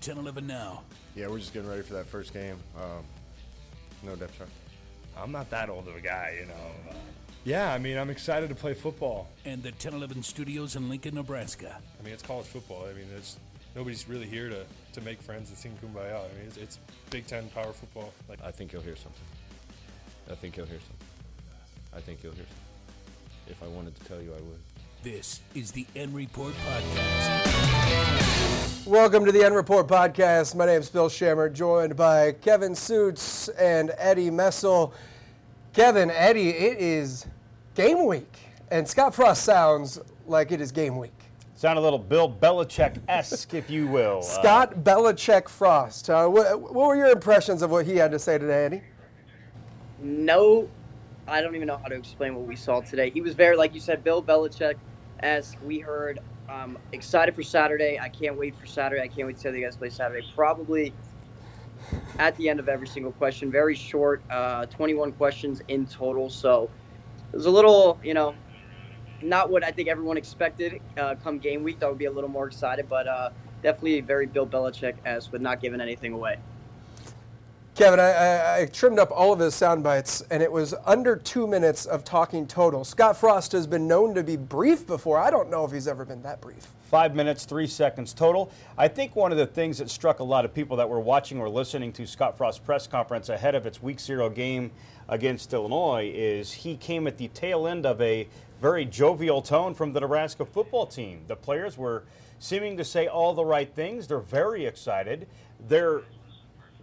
10-11 now. Yeah, we're just getting ready for that first game. Um, no depth chart. I'm not that old of a guy, you know. Uh, yeah, I mean, I'm excited to play football. And the 10-11 studios in Lincoln, Nebraska. I mean, it's college football. I mean, it's nobody's really here to, to make friends and sing kumbaya. I mean, it's, it's Big Ten power football. Like, I think you'll hear something. I think you'll hear something. I think you'll hear something. If I wanted to tell you, I would. This is the N Report Podcast. Welcome to the N Report Podcast. My name is Bill Schammert, joined by Kevin Sjuts and Eddie Messel. Kevin, Eddie, it is game week, and Scott Frost sounds like it is game week. Sound a little Bill Belichick esque, if you will. Scott uh, Belichick Frost. Uh, what, what were your impressions of what he had to say today, Eddie? No I don't even know how to explain what we saw today. He was very, like you said, Bill Belichick, as we heard. Um, excited for Saturday. I can't wait for Saturday. I can't wait to see the guys play Saturday. Probably at the end of every single question. Very short, uh, 21 questions in total. So it was a little, you know, not what I think everyone expected uh, come game week. That would be a little more excited, but uh, definitely very Bill Belichick as with not giving anything away. Kevin, I, I, I, trimmed up all of his sound bites, and it was under two minutes of talking total. Scott Frost has been known to be brief before. I don't know if he's ever been that brief. Five minutes, three seconds total. I think one of the things that struck a lot of people that were watching or listening to Scott Frost's press conference ahead of its Week Zero game against Illinois is he came at the tail end of a very jovial tone from the Nebraska football team. The players were seeming to say all the right things. They're very excited. They're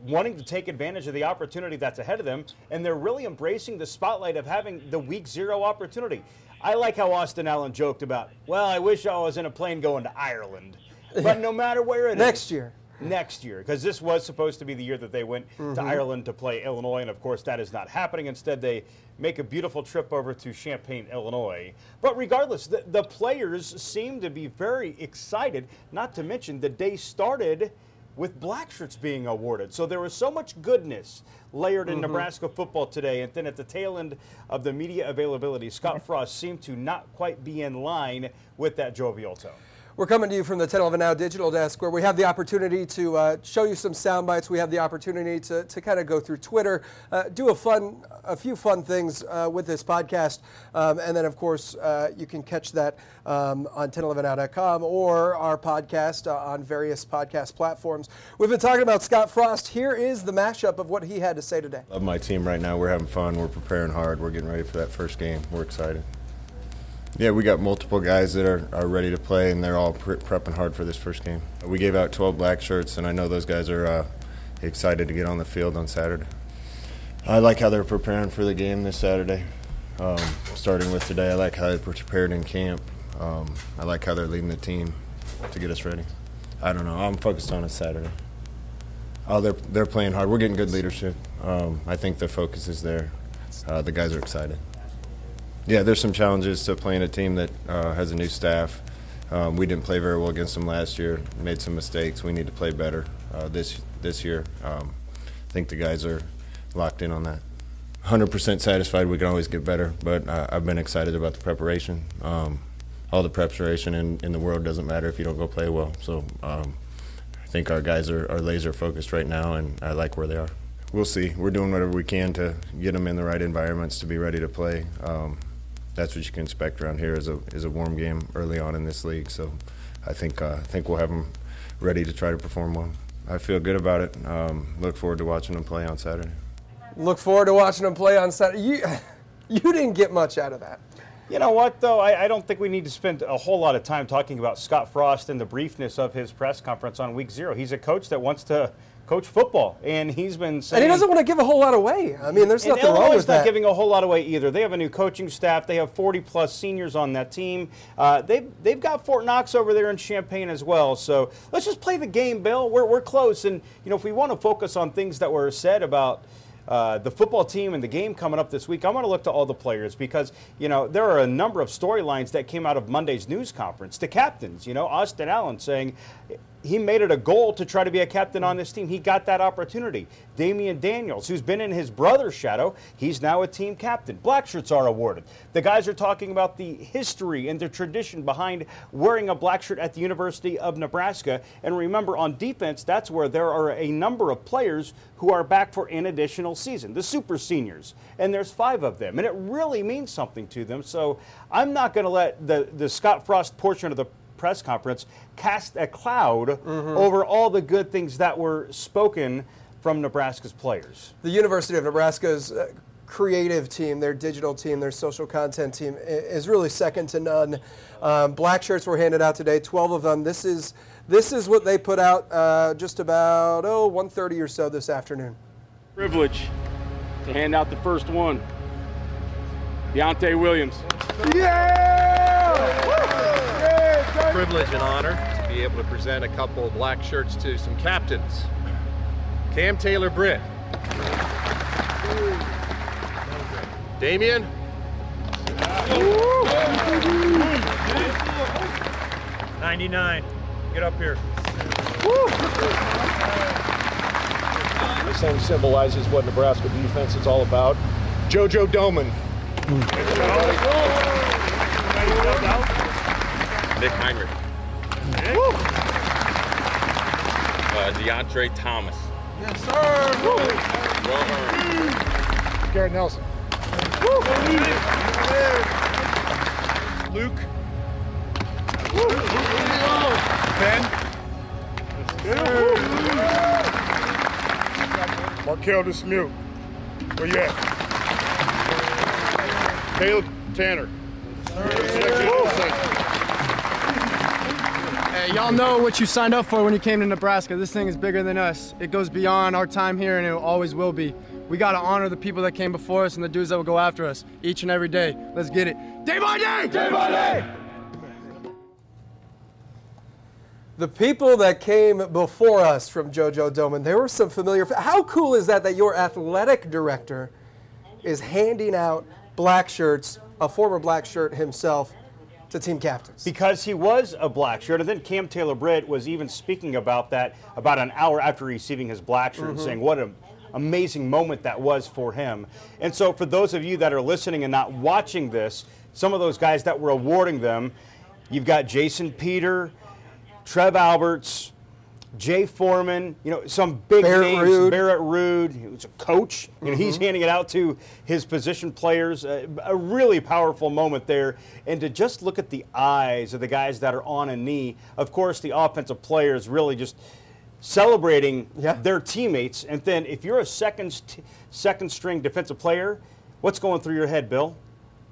wanting to take advantage of the opportunity that's ahead of them, and they're really embracing the spotlight of having the week zero opportunity. I like how Austin Allen joked about, well, I wish I was in a plane going to Ireland. But no matter where it Next is, year. Next year, because this was supposed to be the year that they went mm-hmm. to Ireland to play Illinois, and of course that is not happening. Instead, they make a beautiful trip over to Champaign, Illinois. But regardless, the, the players seem to be very excited, not to mention the day started – with black shirts being awarded. So there was so much goodness layered in mm-hmm. Nebraska football today. And then at the tail end of the media availability, Scott Frost seemed to not quite be in line with that jovial tone. We're coming to you from the 1011 Now Digital Desk, where we have the opportunity to uh, show you some sound bites. We have the opportunity to, to kind of go through Twitter, uh, do a fun, a few fun things uh, with this podcast, um, and then of course uh, you can catch that um, on 1011now.com or our podcast uh, on various podcast platforms. We've been talking about Scott Frost. Here is the mashup of what he had to say today. Love my team right now. We're having fun. We're preparing hard. We're getting ready for that first game. We're excited. Yeah, we got multiple guys that are, are ready to play, and they're all pre- prepping hard for this first game. We gave out 12 black shirts, and I know those guys are uh, excited to get on the field on Saturday. I like how they're preparing for the game this Saturday. Um, starting with today, I like how they're prepared in camp. Um, I like how they're leading the team to get us ready. I don't know. I'm focused on a Saturday. Oh, they're they're playing hard. We're getting good leadership. Um, I think the focus is there. Uh, the guys are excited. Yeah, there's some challenges to playing a team that uh, has a new staff. Um, we didn't play very well against them last year. Made some mistakes. We need to play better uh, this this year. Um, I think the guys are locked in on that. 100% satisfied. We can always get better, but uh, I've been excited about the preparation. Um, all the preparation in, in the world doesn't matter if you don't go play well. So um, I think our guys are, are laser focused right now, and I like where they are. We'll see. We're doing whatever we can to get them in the right environments to be ready to play. Um, that's what you can expect around here is a is a warm game early on in this league. So I think uh, I think we'll have them ready to try to perform well. I feel good about it. Um, look forward to watching them play on Saturday. Look forward to watching them play on Saturday. You you didn't get much out of that. You know what, though? I, I, don't think we need to spend a whole lot of time talking about Scott Frost and the briefness of his press conference on week zero. He's a coach that wants to coach football, and he's been saying. And he doesn't want to give a whole lot away. I mean, there's nothing wrong with that. not giving a whole lot away either. They have a new coaching staff. They have 40 plus seniors on that team. Uh, they've they've got Fort Knox over there in Champaign as well. So let's just play the game, Bill. We're we're close, and you know if we want to focus on things that were said about. Uh, the football team and the game coming up this week, I want to look to all the players because, you know, there are a number of storylines that came out of Monday's news conference. The captains, you know, Austin Allen saying he made it a goal to try to be a captain on this team. He got that opportunity. Damion Daniels, who's been in his brother's shadow, he's now a team captain. Black shirts are awarded. The guys are talking about the history and the tradition behind wearing a black shirt at the University of Nebraska. And remember, on defense, that's where there are a number of players who are back for an additional season, the super seniors. And there's five of them. And it really means something to them. So I'm not going to let the, the Scott Frost portion of the press conference cast a cloud mm-hmm. over all the good things that were spoken from Nebraska's players. The University of Nebraska's uh, creative team, their digital team, their social content team is really second to none. Um, black shirts were handed out today, 12 of them. This is this is what they put out uh, just about oh 1:30 or so this afternoon. Privilege to hand out the first one. Deontai Williams. Yeah! Privilege and honor to be able to present a couple of black shirts to some captains. Cam Taylor Britt. Damion. Ninety-nine. Get up here. This thing symbolizes what Nebraska defense is all about. JoJo Domann. Nick Henrich. Uh, Deontre Thomas. Yes, sir. Garrett Nelson. Luke. Ben. Marquel Dismuke. Where you at? Caleb Tanner. Hey, y'all know what you signed up for when you came to Nebraska. This thing is bigger than us. It goes beyond our time here, and it always will be. We got to honor the people that came before us and the dudes that will go after us each and every day. Let's get it. Day by day! Day by day! The people that came before us from JoJo Domann, there were some familiar. How cool is that that your athletic director is handing out black shirts, a former black shirt himself, to team captains. Because he was a black shirt, and then Cam Taylor Britt was even speaking about that about an hour after receiving his black shirt, mm-hmm. saying what an amazing moment that was for him. And so, for those of you that are listening and not watching this, some of those guys that were awarding them, you've got Jason Peter, Trev Alberts, Jay Foreman, you know, some big Barrett names. Ruud. Barrett Ruud, who's a coach. You know, mm-hmm. he's handing it out to his position players. Uh, a really powerful moment there. And to just look at the eyes of the guys that are on a knee. Of course, the offensive players really just celebrating yeah. their teammates. And then if you're a second second string defensive player, what's going through your head, Bill?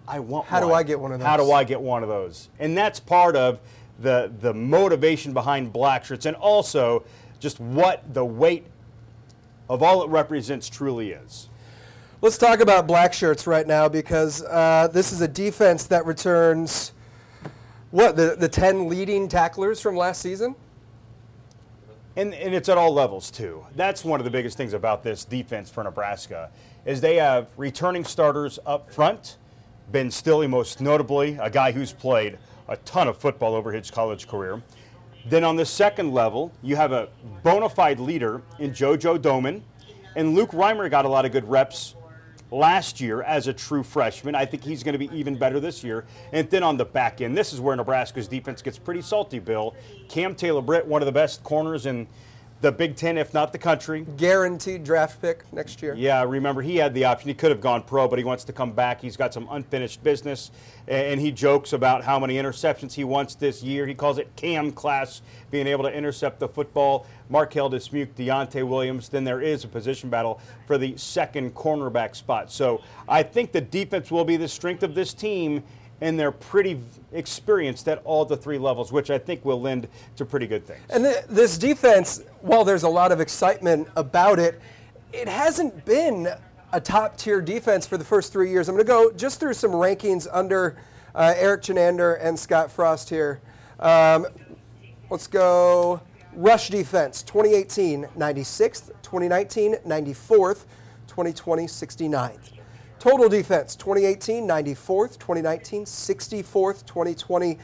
I want. How one. do I get one of those? How do I get one of those? And that's part of the the motivation behind black shirts, and also just what the weight of all it represents truly is. Let's talk about black shirts right now because uh, this is a defense that returns what the the ten leading tacklers from last season. And, and it's at all levels too. That's one of the biggest things about this defense for Nebraska is they have returning starters up front. Ben Stille, most notably, a guy who's played a ton of football over his college career. Then on the second level, you have a bona fide leader in JoJo Domann, and Luke Reimer got a lot of good reps last year as a true freshman. I think he's going to be even better this year. And then on the back end, this is where Nebraska's defense gets pretty salty, Bill. Cam Taylor Britt, one of the best corners in the Big Ten, if not the country. Guaranteed draft pick next year. Yeah, remember, he had the option. He could have gone pro, but he wants to come back. He's got some unfinished business, and he jokes about how many interceptions he wants this year. He calls it Cam class, being able to intercept the football. Marquel Dismuke, Deontai Williams. Then there is a position battle for the second cornerback spot. So I think the defense will be the strength of this team and they're pretty experienced at all the three levels, which I think will lend to pretty good things. And th- this defense, while there's a lot of excitement about it, it hasn't been a top tier defense for the first three years. I'm going to go just through some rankings under uh, Erik Chinander and Scott Frost here. Um, let's go rush defense 2018, 96th, 2019, 94th, 2020, 69th. Total defense 2018, 94th, 2019, 64th, 2020,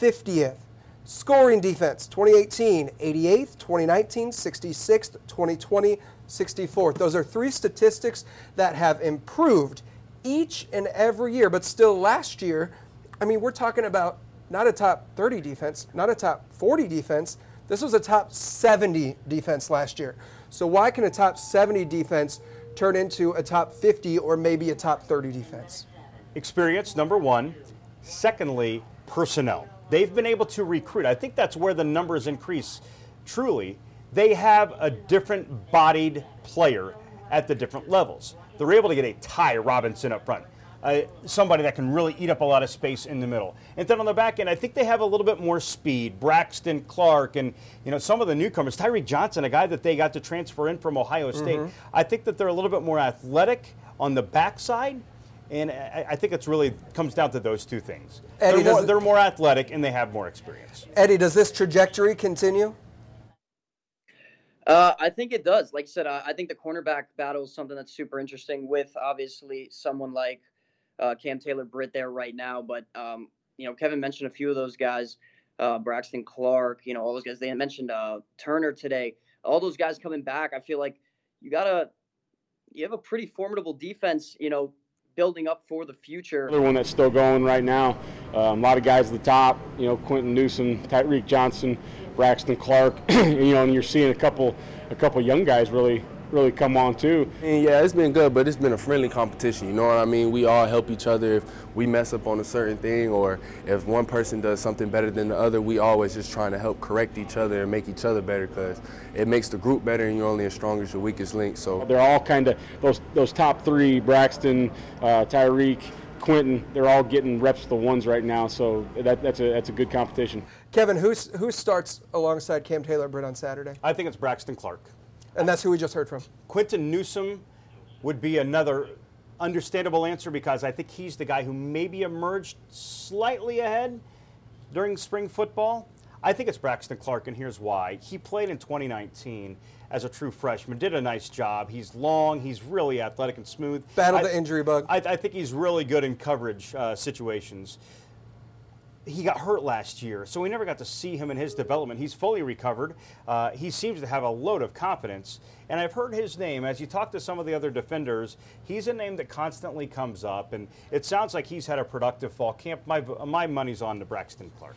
50th. Scoring defense 2018, 88th, 2019, 66th, 2020, 64th. Those are three statistics that have improved each and every year, but still last year, I mean, we're talking about not a top 30 defense, not a top 40 defense. This was a top 70 defense last year. So why can a top 70 defense turn into a top 50 or maybe a top 30 defense? Experience, number one. Secondly, personnel. They've been able to recruit. I think that's where the numbers increase truly. They have a different bodied player at the different levels. They're able to get a Ty Robinson up front. Uh, somebody that can really eat up a lot of space in the middle. And then on the back end, I think they have a little bit more speed. Braxton Clark and you know some of the newcomers, Tyreke Johnson, a guy that they got to transfer in from Ohio State. Mhm. I think that they're a little bit more athletic on the backside. And I I think it's really comes down to those two things. Eddie, they're, more, they're more athletic and they have more experience. Eddie, does this trajectory continue? Uh, I think it does. Like I said, I, I think the cornerback battle is something that's super interesting with obviously someone like uh, Cam Taylor Britt there right now. But, um, you know, Kevin mentioned a few of those guys, uh, Braxton Clark, you know, all those guys. They mentioned uh, Turner today. All those guys coming back, I feel like you got to, you have a pretty formidable defense, you know, building up for the future. Another one that's still going right now. Um, a lot of guys at the top, you know, Quinton Newsome, Tyreke Johnson, Braxton Clark, you know, and you're seeing a couple, a couple young guys really, really come on too. And yeah, it's been good, but it's been a friendly competition. You know what I mean? We all help each other. If we mess up on a certain thing, or if one person does something better than the other, we always just trying to help correct each other and make each other better because it makes the group better, and you're only as strong as your weakest link. So They're all kind of those those top three: Braxton, uh, Tyreke, Quinton. They're all getting reps with the ones right now, so that, that's a that's a good competition. Kevin, who's, who starts alongside Cam Taylor Britt on Saturday? I think it's Braxton Clark. And that's who we just heard from. Quinton Newsome would be another understandable answer because I think he's the guy who maybe emerged slightly ahead during spring football. I think it's Braxton Clark, and here's why. He played in 2019 as a true freshman, did a nice job. He's long, he's really athletic and smooth. Battled I- the injury bug. I, I think he's really good in coverage uh, situations. He got hurt last year, so we never got to see him in his development. He's fully recovered. Uh, he seems to have a load of confidence. And I've heard his name. As you talk to some of the other defenders, he's a name that constantly comes up. And it sounds like he's had a productive fall camp. My, my money's on to Braxton Clark.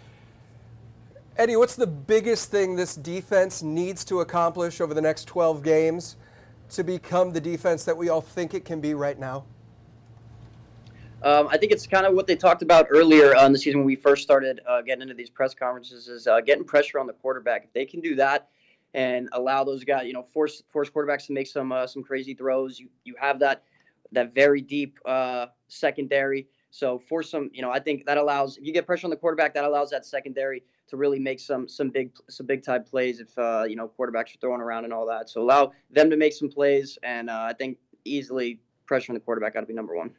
Eddie, what's the biggest thing this defense needs to accomplish over the next 12 games to become the defense that we all think it can be right now? Um, I think it's kind of what they talked about earlier on the season when we first started uh, getting into these press conferences is uh, getting pressure on the quarterback. If they can do that and allow those guys, you know, force force quarterbacks to make some uh, some crazy throws, you you have that that very deep uh, secondary. So force some, you know, I think that allows if you get pressure on the quarterback, that allows that secondary to really make some some big some big time plays if uh, you know quarterbacks are throwing around and all that. So allow them to make some plays, and uh, I think easily pressure on the quarterback got to be number one.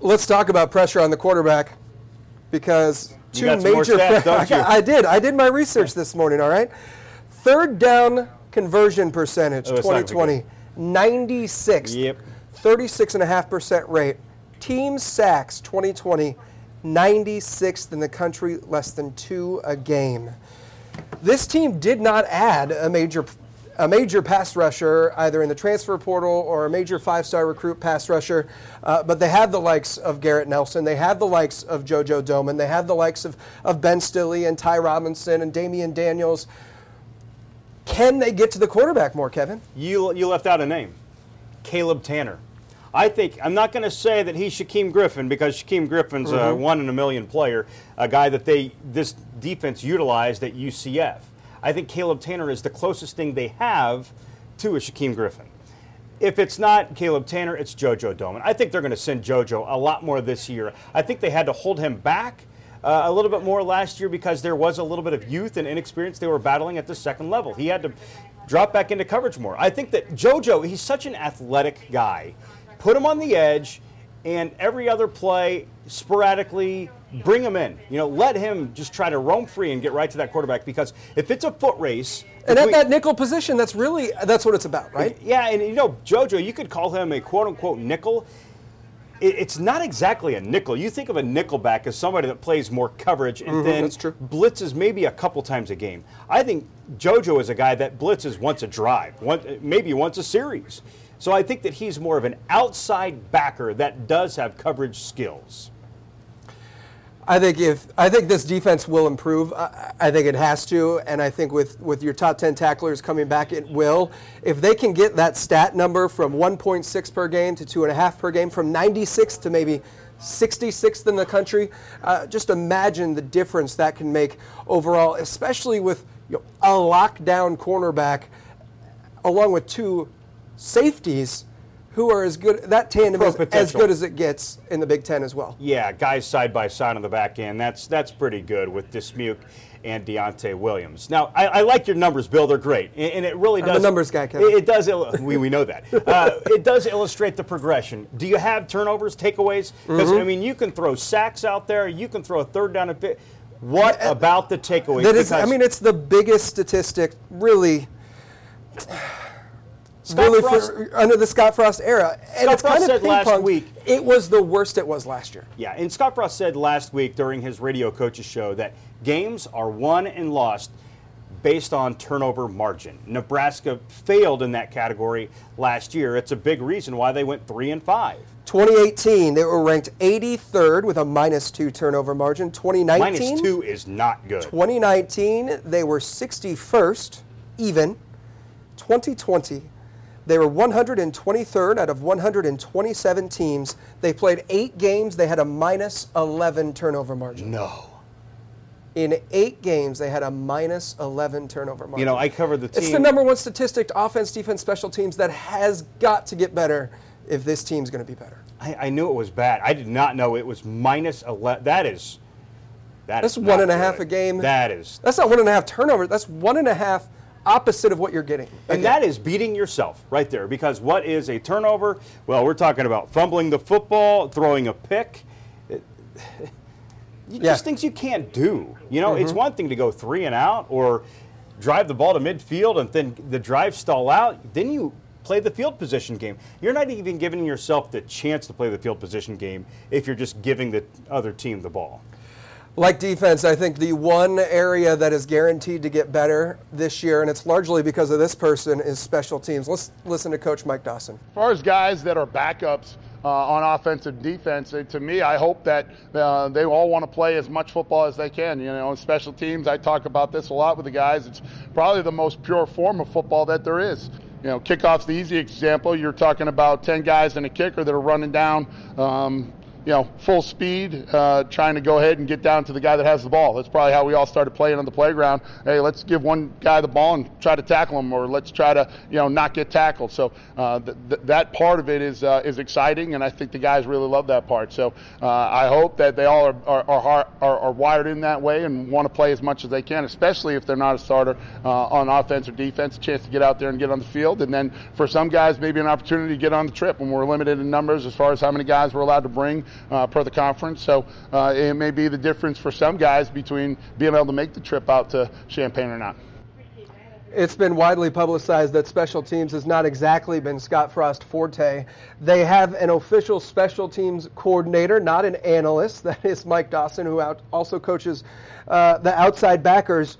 Let's talk about pressure on the quarterback because two got some more major. stats, don't you? I did. I did my research this morning. All right. Third down conversion percentage, Oh, it's not gonna be 2020, 96. Yep. 36.5% rate. Team sacks, 2020, 96th in the country, less than two a game. This team did not add a major a major pass rusher either in the transfer portal or a major five-star recruit pass rusher, uh, but they have the likes of Garrett Nelson, they have the likes of JoJo Domann, they have the likes of, of Ben Stille and Ty Robinson and Damion Daniels. Can they get to the quarterback more, Kevin? You, you left out a name Caleb Tanner. I think, I'm not going to say that he's Shaquem Griffin because Shaquem Griffin's a Mhm. one in a million player, a guy that they this defense utilized at UCF. I think Caleb Tanner is the closest thing they have to a Shaquem Griffin. If it's not Caleb Tanner, it's JoJo Domann. I think they're going to send JoJo a lot more this year. I think they had to hold him back uh, a little bit more last year because there was a little bit of youth and inexperience they were battling at the second level. He had to drop back into coverage more. I think that JoJo, he's such an athletic guy. Put him on the edge, and every other play, sporadically, bring him in. You know, let him just try to roam free and get right to that quarterback because if it's a foot race, And at that nickel position, that's really that's what it's about, right? yeah, and you know, JoJo, you could call him a quote unquote nickel. it, it's not exactly a nickel. You think of a nickelback as somebody that plays more coverage and Mhm, then blitzes maybe a couple times a game. I think JoJo is a guy that blitzes once a drive, one, maybe once a series. So I think that he's more of an outside backer that does have coverage skills. I think if I think this defense will improve. I, I think it has to, and I think with with your top ten tacklers coming back, it will. If they can get that stat number from 1.6 per game to two and a half per game, from 96 to maybe 66th in the country, uh, just imagine the difference that can make overall, especially with you know, a lockdown cornerback, along with two safeties. Who are as good? That tandem Pro is as good as it gets in the Big Ten as well. Yeah, guys side by side on the back end. That's that's pretty good with Dismuke and Deontai Williams. Now, I, I like your numbers, Bill. They're great, and, and it really I'm a numbers guy, Kevin. It, it does. We, we know that. Uh, it does illustrate the progression. Do you have turnovers, takeaways? Because Mhm. I mean, you can throw sacks out there. You can throw a third down and fit. What about the takeaways? That is, I mean, it's the biggest statistic, really. Scott really Frost- for, under the Scott Frost era, and Scott it's kind of said last week- It was the worst it was last year. Yeah, and Scott Frost said last week during his radio coaches show that games are won and lost based on turnover margin. Nebraska failed in that category last year. It's a big reason why they went 3 and 5. 2018, they were ranked 83rd with a minus two turnover margin. 2019, Minus 2 is not good. 2019, they were 61st, even. 2020, they were 123rd out of 127 teams. They played eight games. They had a minus 11 turnover margin. No. In eight games, they had a minus 11 turnover margin. You know, I covered the team. It's the number one statistic, offense, defense, special teams, that has got to get better if this team's going to be better. I, I knew it was bad. I did not know it was minus 11. That is. That That's is one and a half good. a game. That is. That's not one and a half turnover. That's one and a half opposite of what you're getting. And that is beating yourself right there because what is a turnover? Well, we're talking about fumbling the football, throwing a pick. It- you- Just things you can't do. You know, it's Mhm. one thing to go three and out or drive the ball to midfield and then the drive stall out. Then you play the field position game. You're not even giving yourself the chance to play the field position game if you're just giving the other team the ball. Like defense, I think the one area that is guaranteed to get better this year, and it's largely because of this person, is special teams. Let's listen to Coach Mike Dawson. As far as guys that are backups uh, on offensive defense, to me, I hope that uh, they all want to play as much football as they can. You know, special teams, I talk about this a lot with the guys. It's probably the most pure form of football that there is. You know, kickoff's the easy example. You're talking about 10 guys and a kicker that are running down. Um, you know, full speed, uh, trying to go ahead and get down to the guy that has the ball. That's probably how we all started playing on the playground. Hey, let's give one guy the ball and try to tackle him, or let's try to, you know, not get tackled. So uh, th- th- that part of it is uh, is exciting, and I think the guys really love that part. So uh, I hope that they all are are, are, are are wired in that way and want to play as much as they can, especially if they're not a starter uh, on offense or defense. A chance to get out there and get on the field, and then for some guys, maybe an opportunity to get on the trip when we're limited in numbers as far as how many guys we're allowed to bring uh, per the conference. So uh, it may be the difference for some guys between being able to make the trip out to Champaign or not. It's been widely publicized that special teams has not exactly been Scott Frost forte. They have an official special teams coordinator, not an analyst. That is Mike Dawson, who out, also coaches uh, the outside backers.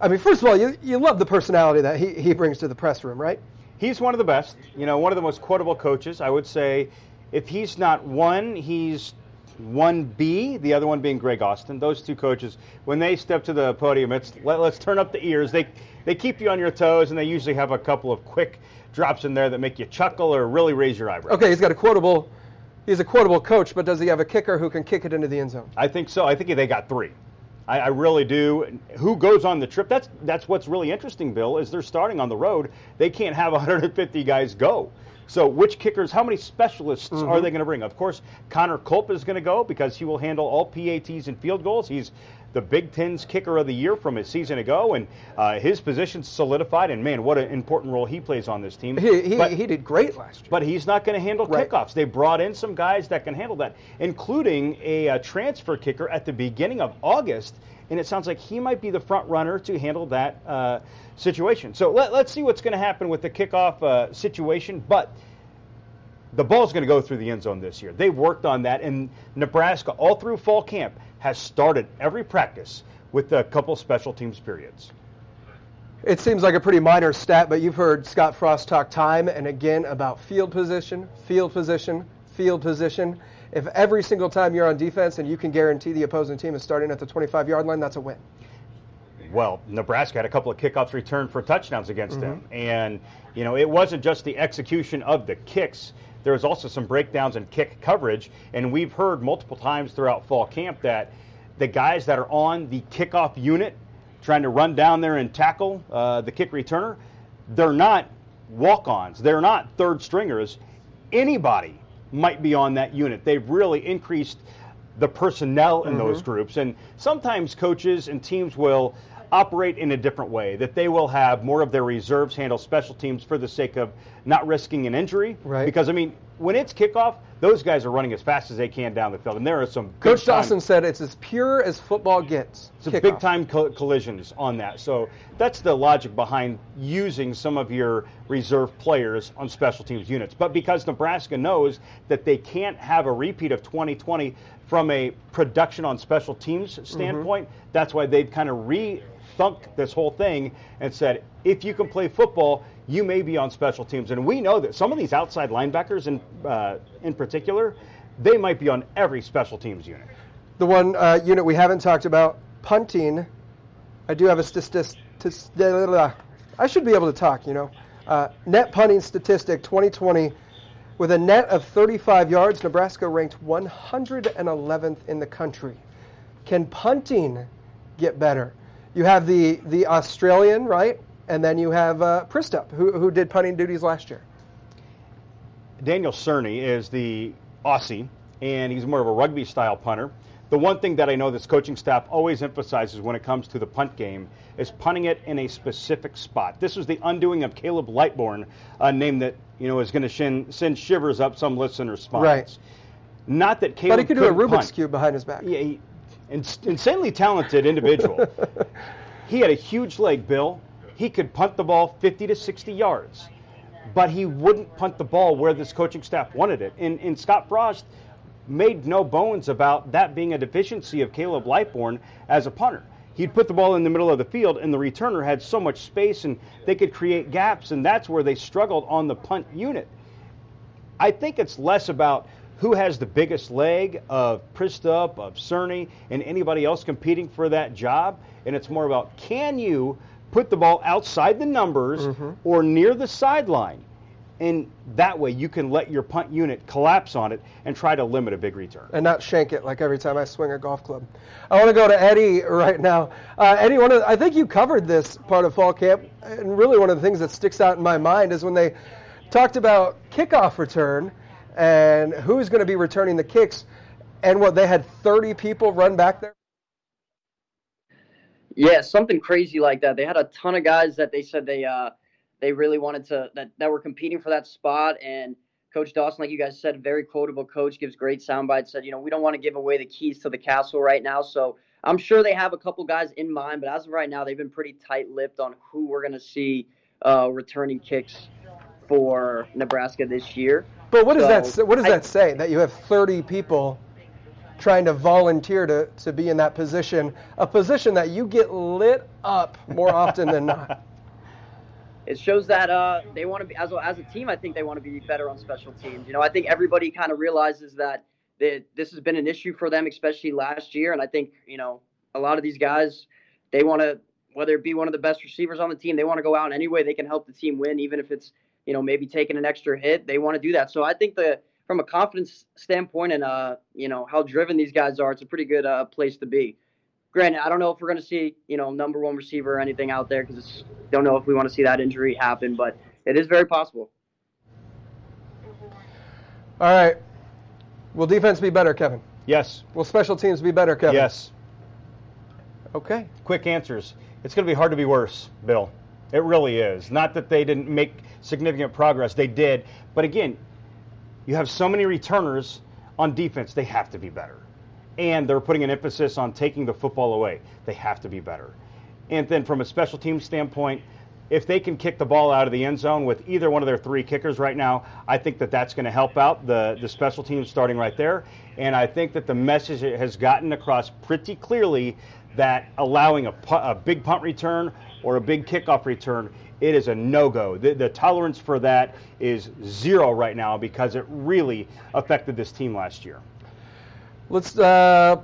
I mean, first of all, you, you love the personality that he, he brings to the press room, right? He's one of the best. You know, one of the most quotable coaches. I would say, if he's not one, he's one B. The other one being Greg Austin. Those two coaches, when they step to the podium, it's let, let's turn up the ears. They they keep you on your toes, and they usually have a couple of quick drops in there that make you chuckle or really raise your eyebrow. Okay, he's got a quotable. He's a quotable coach, but does he have a kicker who can kick it into the end zone? I think so. I think they got three. I, I really do. Who goes on the trip? That's that's what's really interesting, Bill. Is they're starting on the road. They can't have 150 guys go. So which kickers? How many specialists are Mhm. they going to bring? Of course, Connor Culp is going to go because he will handle all PATs and field goals. He's the Big Ten's kicker of the year from a season ago, and uh, his position's solidified. And man, what an important role he plays on this team. He, he, But- he did great last year. but he's not going to handle Right. kickoffs. They brought in some guys that can handle that, including a, uh transfer kicker at the beginning of August, and it sounds like he might be the front runner to handle that uh, situation. So let, us see what's going to happen with the kickoff uh, situation. But the ball's going to go through the end zone this year. They've worked on that, and Nebraska, all through fall camp, has started every practice with a couple special teams periods. It seems like a pretty minor stat, but you've heard Scott Frost talk time and again about field position, field position, field position. If every single time you're on defense and you can guarantee the opposing team is starting at the 25 yard line, that's a win. Well, Nebraska had a couple of kickoffs returned for touchdowns against them. And, you know, it wasn't just the execution of the kicks, there was also some breakdowns in kick coverage. And we've heard multiple times throughout fall camp that the guys that are on the kickoff unit trying to run down there and tackle uh, the kick returner, they're not walk ons, they're not third stringers. Anybody might be on that unit. They've really increased the personnel in those groups. And sometimes coaches and teams will operate in a different way, that they will have more of their reserves handle special teams for the sake of not risking an injury. Right. Because, I mean, when it's kickoff, those guys are running as fast as they can down the field. And there are some Coach Dawson said it's as pure as football gets. some big time co- collisions on that. So that's the logic behind using some of your reserve players on special teams units. But because Nebraska knows that they can't have a repeat of 2020 from a production on special teams mm-hmm. standpoint, that's why they've kind of rethunk this whole thing and said, if you can play football, you may be on special teams. And we know that some of these outside linebackers, in uh, in particular, they might be on every special teams unit. The one uh, unit we haven't talked about, punting. I do have a statistic. I should be able to talk, you know. Uh, net punting statistic 2020 with a net of 35 yards, Nebraska ranked 111th in the country. Can punting get better? You have the, the Australian, right? And then you have uh, Przystup, who, who did punting duties last year. Daniel Cerni is the Aussie, and he's more of a rugby style punter. The one thing that I know this coaching staff always emphasizes when it comes to the punt game is punting it in a specific spot. This was the undoing of Caleb Lightbourne, a name that you know is going to send shivers up some listeners' spines. Right. Not that Caleb but he could do a Rubik's punt. Cube behind his back. Yeah, he, insanely talented individual. he had a huge leg, Bill. He could punt the ball 50 to 60 yards, but he wouldn't punt the ball where this coaching staff wanted it. And, and Scott Frost made no bones about that being a deficiency of Caleb Lightbourne as a punter. He'd put the ball in the middle of the field, and the returner had so much space, and they could create gaps, and that's where they struggled on the punt unit. I think it's less about who has the biggest leg of Przystup, of Cerni, and anybody else competing for that job. And it's more about can you put the ball outside the numbers or near the sideline? And that way you can let your punt unit collapse on it and try to limit a big return. and not shank it like every time I swing a golf club. I want to go to Eddie right now. Uh, Eddie, one of the, I think you covered this part of fall camp, and really one of the things that sticks out in my mind is when they talked about kickoff return and who's going to be returning the kicks, and what they had 30 people run back there. Yeah, something crazy like that. They had a ton of guys that they said they uh they really wanted to that that were competing for that spot and Coach Dawson, like you guys said, very quotable coach, gives great sound bites. Said, you know, we don't want to give away the keys to the castle right now. So I'm sure they have a couple guys in mind, but as of right now, they've been pretty tight-lipped on who we're going to see uh, returning kicks for Nebraska this year. But what does So, that say, what does I- that say? That you have 30 people trying to volunteer to, to be in that position, a position that you get lit up more often than not. it shows that uh, they want to be as a, as a team. I think they want to be better on special teams. You know, I think everybody kind of realizes that that this has been an issue for them, especially last year. And I think you know a lot of these guys they want to whether it be one of the best receivers on the team, they want to go out in any way they can help the team win, even if it's you know maybe taking an extra hit. They want to do that. So I think the from a confidence standpoint and uh you know how driven these guys are, it's a pretty good uh, place to be. Granted, I don't know if we're going to see, you know, number one receiver or anything out there because it's don't know if we want to see that injury happen, but it is very possible. All right. Will defense be better, Kevin? Yes. Will special teams be better, Kevin? Yes. Okay. Quick answers. It's going to be hard to be worse, Bill. It really is. Not that they didn't make significant progress, they did. But again, you have so many returners on defense, they have to be better. And they're putting an emphasis on taking the football away. They have to be better. And then from a special team standpoint, if they can kick the ball out of the end zone with either one of their three kickers right now, I think that that's going to help out the, the special teams starting right there. And I think that the message has gotten across pretty clearly that allowing a, a big punt return or a big kickoff return, it is a no go. The, the tolerance for that is zero right now because it really affected this team last year. Let's uh,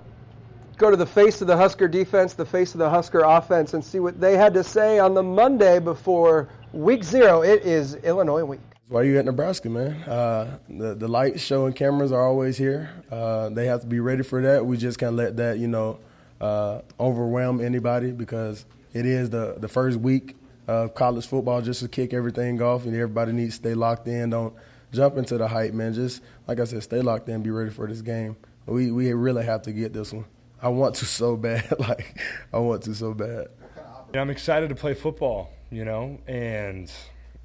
go to the face of the Husker defense, the face of the Husker offense, and see what they had to say on the Monday before week zero. It is Illinois week. Why are you at Nebraska, man? Uh, the the lights, show, and cameras are always here. Uh, they have to be ready for that. We just can't let that, you know, uh, overwhelm anybody because it is the the first week of college football just to kick everything off, and everybody needs to stay locked in. Don't jump into the hype, man. Just like I said, stay locked in, be ready for this game. We we really have to get this one. I want to so bad, like I want to so bad. Yeah, I'm excited to play football, you know, and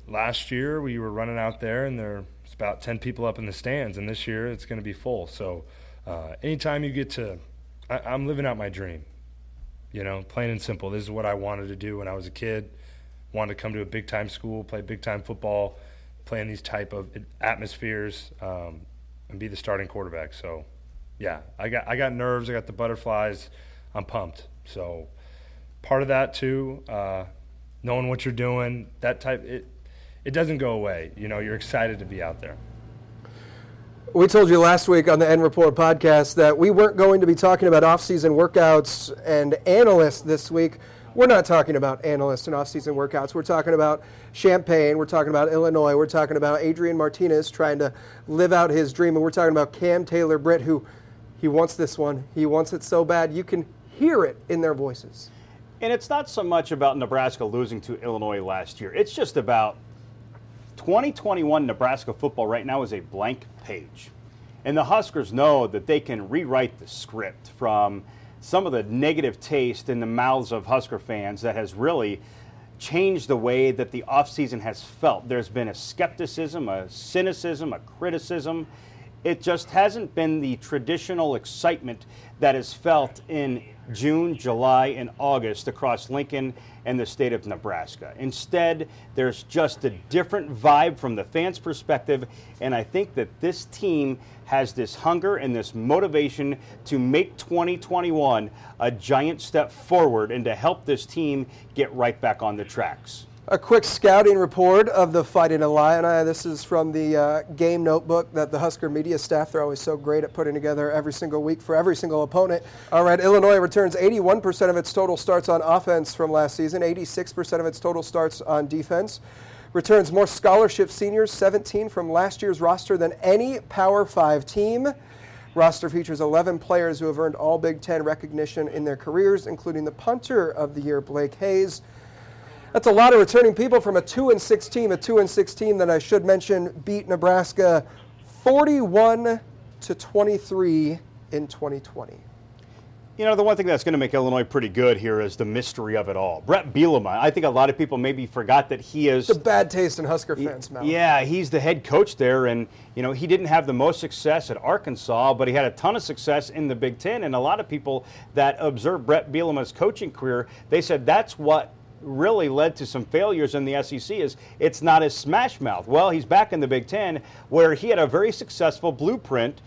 last year we were running out there and there was about 10 people up in the stands, and this year it's going to be full. So uh, anytime you get to, I, I'm living out my dream, you know, plain and simple. This is what I wanted to do when I was a kid. Wanted to come to a big time school, play big time football, play in these type of atmospheres, um, and be the starting quarterback. So, yeah, I got I got nerves, I got the butterflies. I'm pumped. So, part of that too, uh, knowing what you're doing, that type it it doesn't go away. You know, you're excited to be out there. We told you last week on the N Report podcast that we weren't going to be talking about off-season workouts and analysts this week. We're not talking about analysts and off-season workouts. We're talking about Champaign. We're talking about Illinois. We're talking about Adrian Martinez trying to live out his dream, and we're talking about Cam Taylor Britt, who he wants this one. He wants it so bad. You can hear it in their voices. And it's not so much about Nebraska losing to Illinois last year. It's just about 2021 Nebraska football right now is a blank page. And the Huskers know that they can rewrite the script from some of the negative taste in the mouths of Husker fans that has really changed the way that the offseason has felt. There's been a skepticism, a cynicism, a criticism. It just hasn't been the traditional excitement that is felt in June, July, and August across Lincoln and the state of Nebraska. Instead, there's just a different vibe from the fans' perspective, and I think that this team has this hunger and this motivation to make 2021 a giant step forward and to help this team get right back on the tracks. A quick scouting report of the Fighting Illini. This is from the uh, game notebook that the Husker media staff, they're always so great at putting together every single week for every single opponent. All right, Illinois returns 81% of its total starts on offense from last season, 86% of its total starts on defense. Returns more scholarship seniors, 17 from last year's roster than any Power 5 team. Roster features 11 players who have earned all Big Ten recognition in their careers, including the punter of the year, Blake Hayes. That's a lot of returning people from a two and six team. A two and six team that I should mention beat Nebraska 41 to 23 in 2020. You know, the one thing that's going to make Illinois pretty good here is the mystery of it all. Bret Bielema, I think a lot of people maybe forgot that he is. The bad taste in Husker fans' mouth. Yeah, he's the head coach there, and, you know, he didn't have the most success at Arkansas, but he had a ton of success in the Big Ten. And a lot of people that observed Bret Bielema's coaching career, they said that's what really led to some failures in the SEC is it's not as smash mouth. Well, he's back in the Big Ten where he had a very successful blueprint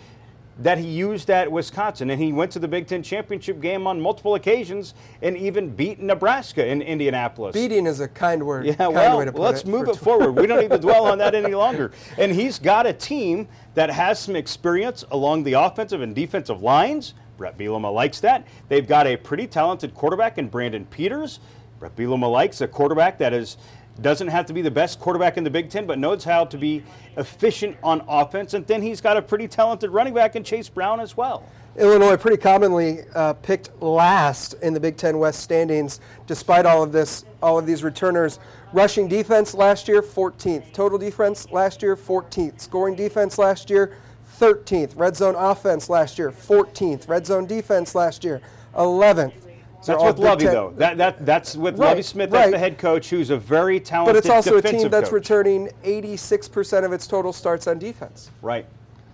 that he used at Wisconsin, and he went to the Big Ten championship game on multiple occasions, and even beat Nebraska in Indianapolis. Beating is a kind word. Yeah, kind well, way to put let's it move it forward. We don't need to dwell on that any longer. And he's got a team that has some experience along the offensive and defensive lines. Bret Bielema likes that. They've got a pretty talented quarterback in Brandon Peters. Bret Bielema likes a quarterback that is doesn't have to be the best quarterback in the Big Ten, but knows how to be efficient on offense. And then he's got a pretty talented running back in Chase Brown as well. Illinois pretty commonly uh, picked last in the Big Ten West standings, despite all of this, all of these returners. Rushing defense last year, 14th. Total defense last year, 14th. Scoring defense last year, 13th. Red zone offense last year, 14th. Red zone defense last year, 11th. That's with Lovie, though. That, that, that's with Right, Lovie Smith. That's right. the head coach, who's a very talented But it's also a team that's coach. returning 86% of its total starts on defense. Right.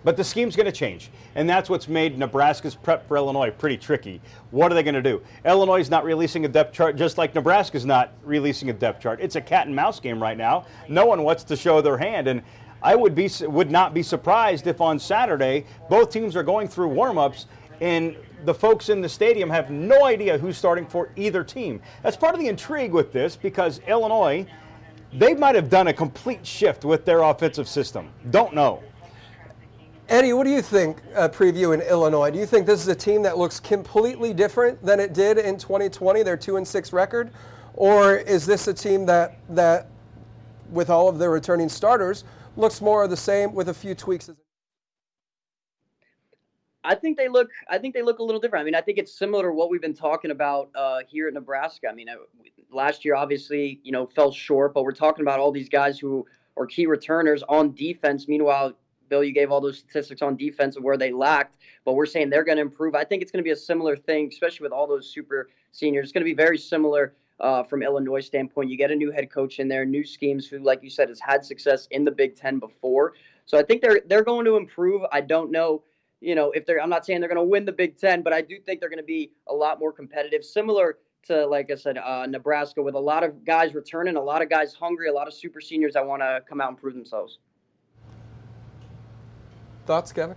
But the scheme's going to change, and that's what's made Nebraska's prep for Illinois pretty tricky. What are they going to do? Illinois is not releasing a depth chart, just like Nebraska's not releasing a depth chart. It's a cat and mouse game right now. No one wants to show their hand, and I would be would not be surprised if on Saturday both teams are going through warmups and the folks in the stadium have no idea who's starting for either team. That's part of the intrigue with this because Illinois, they might have done a complete shift with their offensive system. Don't know. Eddie, what do you think, uh, preview in Illinois? Do you think this is a team that looks completely different than it did in 2020, their 2 and 6 record? Or is this a team that, that with all of their returning starters, looks more of the same with a few tweaks? I think they look. I think they look a little different. I mean, I think it's similar to what we've been talking about uh, here at Nebraska. I mean, last year obviously, you know, fell short, but we're talking about all these guys who are key returners on defense. Meanwhile, Bill, you gave all those statistics on defense of where they lacked, but we're saying they're going to improve. I think it's going to be a similar thing, especially with all those super seniors. It's going to be very similar uh, from Illinois standpoint. You get a new head coach in there, new schemes who, like you said, has had success in the Big Ten before. So I think they're they're going to improve. I don't know you know, if they're, I'm not saying they're going to win the Big Ten, but I do think they're going to be a lot more competitive, similar to, like I said, uh, Nebraska, with a lot of guys returning, a lot of guys hungry, a lot of super seniors that want to come out and prove themselves. Thoughts, Kevin?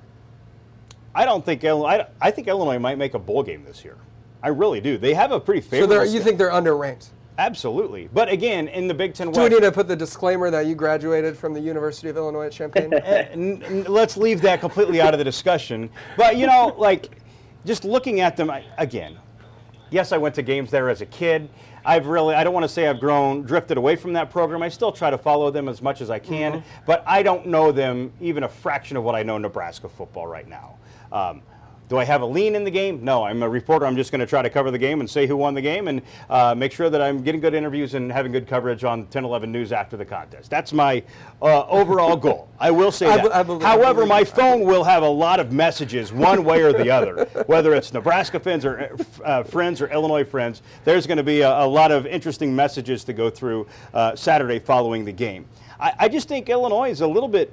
I don't think I, I think Illinois might make a bowl game this year. I really do. They have a pretty favorable. So you think they're underranked? Absolutely. But again, in the Big Ten West. Do we need to put the disclaimer that you graduated from the University of Illinois at Champaign? uh, let's leave that completely out of the discussion. But, you know, like, just looking at them, I, again, yes, I went to games there as a kid. I've really, I don't want to say I've grown, drifted away from that program. I still try to follow them as much as I can, mm-hmm. but I don't know them even a fraction of what I know Nebraska football right now. Um, do I have a lean in the game? No, I'm a reporter. I'm just going to try to cover the game and say who won the game and uh, make sure that I'm getting good interviews and having good coverage on 10 11 News after the contest. That's my uh, overall goal. I will say that. I believe, However, my phone will have a lot of messages one way or the other, whether it's Nebraska fans or uh, friends or Illinois friends. There's going to be a, a, lot of interesting messages to go through uh, Saturday following the game. I, I just think Illinois is a little bit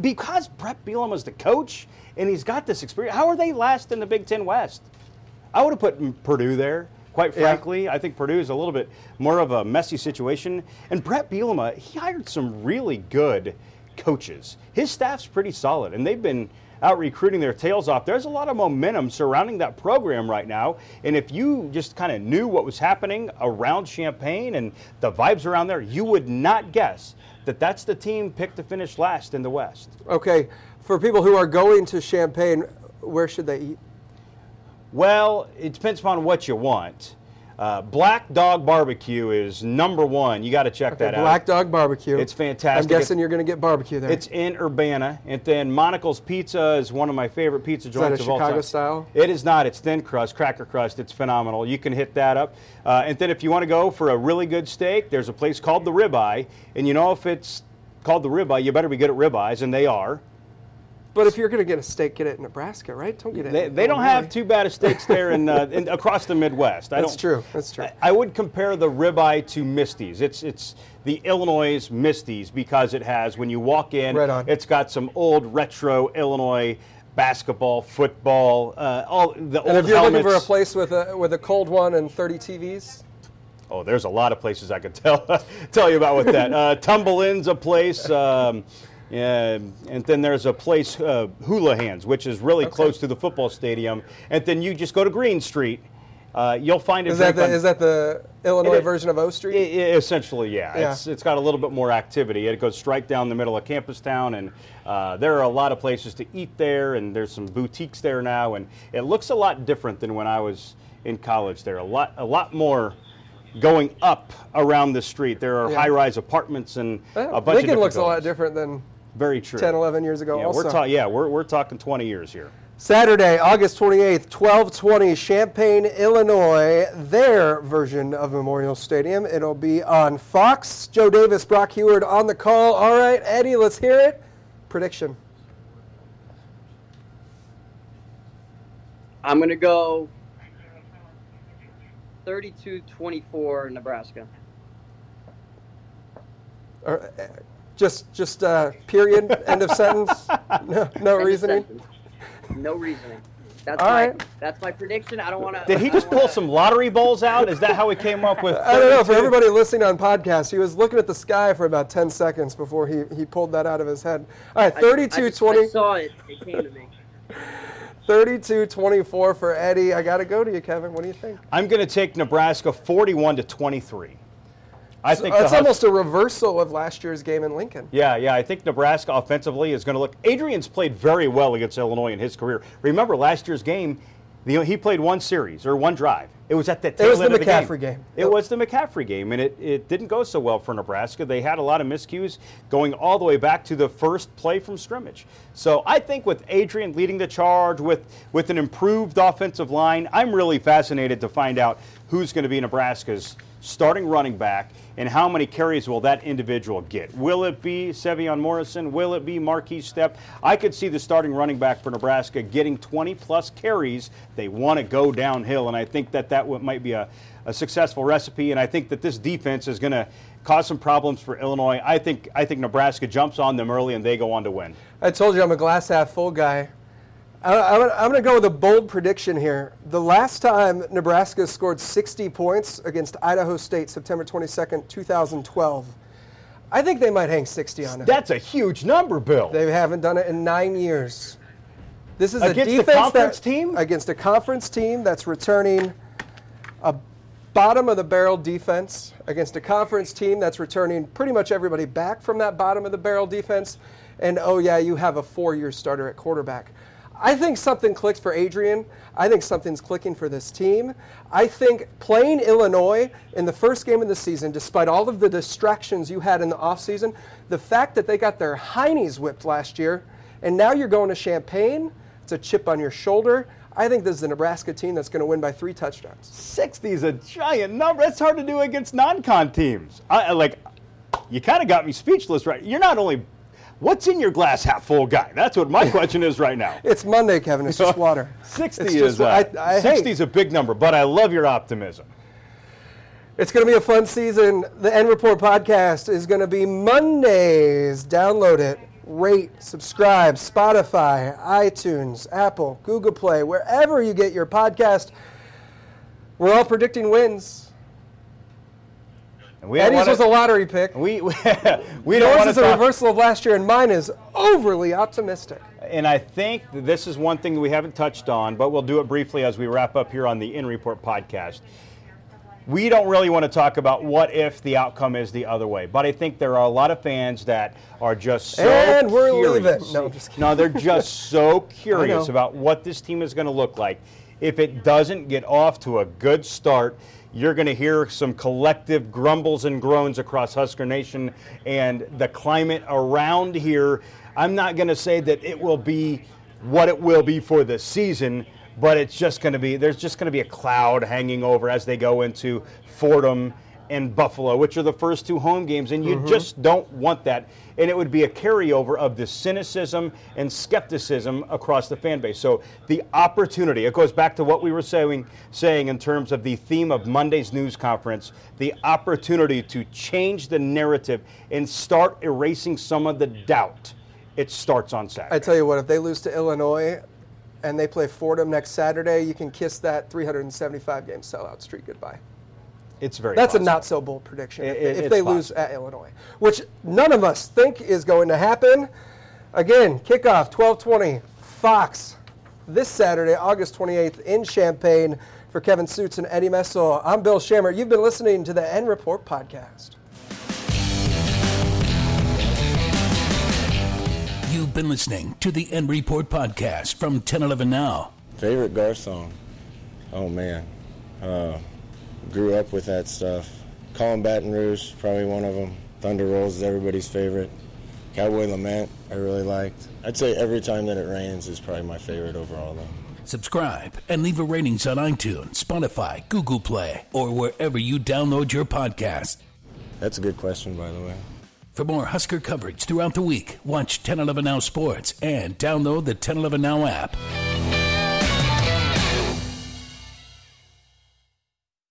because Bret Bielema is the coach and he's got this experience. How are they last in the Big Ten West? I would have put Purdue there. Quite frankly, yeah. I think Purdue is a little bit more of a messy situation. And Bret Bielema, he hired some really good coaches. His staff's pretty solid, and they've been out recruiting their tails off. There's a lot of momentum surrounding that program right now. And if you just kind of knew what was happening around Champaign and the vibes around there, you would not guess that that's the team picked to finish last in the West. Okay for people who are going to Champaign, where should they eat? Well, it depends upon what you want. Uh, Black Dog Barbecue is number one. You got to check okay, that Black out. Black Dog Barbecue. It's fantastic. I'm guessing you're going to get barbecue there. It's in Urbana, and then Monical's Pizza is one of my favorite pizza joints of all time. Is that a Chicago style? It is not. It's thin crust, cracker crust. It's phenomenal. You can hit that up, uh, and then if you want to go for a really good steak, there's a place called the Ribeye, and you know if it's called the Ribeye, you better be good at ribeyes, and they are. But if you're going to get a steak, get it in Nebraska, right? Don't get it. They, they don't have too bad of steaks there in, uh, in across the Midwest. I That's true. That's true. I, I, would compare the ribeye to Misty's. It's it's the Illinois Misty's because it has when you walk in, right on. it's got some old retro Illinois basketball, football, uh, all the old. And if you're helmets. looking for a place with a with a cold one and 30 TVs. Oh, there's a lot of places I could tell tell you about with that. Uh, Tumble Inn's a place. Um, and then there's a place, uh, Hula Hands, which is really okay. close to the football stadium. And then you just go to Green Street. Uh, you'll find it. Is that, the, is that the Illinois it, version of O Street? It, it, essentially, yeah. yeah. It's, it's got a little bit more activity. It goes straight down the middle of Campus Town, and uh, there are a lot of places to eat there, and there's some boutiques there now, and it looks a lot different than when I was in college. There a lot, a lot more going up around the street. There are yeah. high-rise apartments and a bunch of. Lincoln of looks buildings. a lot different than very true. 10, 11 years ago. Yeah, also. we're ta- yeah, we're, we're talking 20 years here. Saturday, August 28th, 1220, Champaign, Illinois, their version of Memorial Stadium. It'll be on Fox. Joe Davis, Brock Huard on the call. All right, Eddie, let's hear it. Prediction. I'm going to go 32 24 Nebraska. Uh, just just uh, period end of sentence no, no reasoning. No reasoning. That's All my right. that's my prediction. I don't want to. Did he just pull some lottery balls out? Is that how he came up with? I don't know. For everybody listening on podcast, he was looking at the sky for about 10 seconds before he, he pulled that out of his head. All right, 32 I, I, 20. I saw it. It came to me. 32 24 for Eddie. I got to go to you, Kevin. What do you think? I'm going to take Nebraska 41 to 23. I think the Hus- almost a reversal of last year's game in Lincoln. Yeah, yeah. I think Nebraska offensively is going to look. Adrian's played very well against Illinois in his career. Remember last year's game, the, he played one series or one drive. It was at the tail it was the McCaffrey game. It was the McCaffrey game, and it, it didn't go so well for Nebraska. They had a lot of miscues going all the way back to the first play from scrimmage. So I think with Adrian leading the charge, with with an improved offensive line, I'm really fascinated to find out who's going to be Nebraska's starting running back and how many carries will that individual get? Will it be Sevion Morrison? Will it be Markese Stepp? I could see the starting running back for Nebraska getting 20 plus carries. They want to go downhill, and I think that that might be a, a successful recipe. And I think that this defense is going to cause some problems for Illinois. I think I think Nebraska jumps on them early and they go on to win. I told you I'm a glass half full guy. I, I'm, going to go with a bold prediction here. The last time Nebraska scored 60 points against Idaho State, September 22nd, 2012, I think they might hang 60 on it. That's a huge number, Bill. They haven't done it in nine years. This is Against a defense conference that, team? against a conference team that's returning a bottom of the barrel defense against a conference team that's returning pretty much everybody back from that bottom of the barrel defense. And oh yeah, you have a four-year starter at quarterback. I think something clicks for Adrian. I think something's clicking for this team. I think playing Illinois in the first game of the season, despite all of the distractions you had in the offseason, the fact that they got their heinies whipped last year, and now you're going to Champaign, it's a chip on your shoulder. I think this is a Nebraska team that's going to win by three touchdowns. 60 is a giant number. That's hard to do against non-con teams. I, I like, you kind of got me speechless, right? You're not only, what's in your glass half full guy? That's what my question is right now. It's Monday, Kevin. It's just water. 60 It's is uh, I- I- 60 hey. is a big number, but I love your optimism. It's going to be a fun season. The N Report podcast is going to be Mondays. Download it, rate, subscribe, Spotify, iTunes, Apple, Google Play, wherever you get your podcast. We're all predicting wins. And we Eddie's wanna- was a lottery pick. We we, we don't Yours is a talk. reversal of last year, and mine is overly optimistic. And I think this is one thing we haven't touched on, but we'll do it briefly as we wrap up here on the N Report podcast. We don't really want to talk about what if the outcome is the other way, but I think there are a lot of fans that are just so And we're curious. leaving. No, I'm just kidding. No, they're just so curious about what this team is going to look like. If it doesn't get off to a good start, you're going to hear some collective grumbles and groans across Husker Nation and the climate around here. I'm not going to say that it will be what it will be for the season, but it's just going to be there's just going to be a cloud hanging over as they go into Fordham and Buffalo, which are the first two home games, and you Mhm. just don't want that. And it would be a carryover of the cynicism and skepticism across the fan base. So the opportunity, it goes back to what we were saying, saying in terms of the theme of Monday's news conference, the opportunity to change the narrative and start erasing some of the doubt. It starts on Saturday. I tell you what, if they lose to Illinois and they play Fordham next Saturday, you can kiss that 375 game sellout streak goodbye. It's very That's possible. a not so bold prediction if, It- it- if it's they lose at Illinois, which none of us think is going to happen. Again, kickoff 12:20 Fox this Saturday, August 28th in Champaign. For Kevin Sjuts and Eddie Messel, I'm Bill Schammert. You've been listening to the N Report podcast. You've been listening to the N Report podcast from 1011 Now. Favorite Garth song? Oh man, uh, grew up with that stuff. Calling Baton Rouge, probably one of them. Thunder Rolls is everybody's favorite. Cowboy Lament, I really liked. I'd say Every Time That It Rains is probably my favorite overall though. Subscribe and leave a ratings on iTunes, Spotify, Google Play, or wherever you download your podcast. That's a good question, by the way. For more Husker coverage throughout the week, watch 1011 Now Sports and download the 1011 Now app.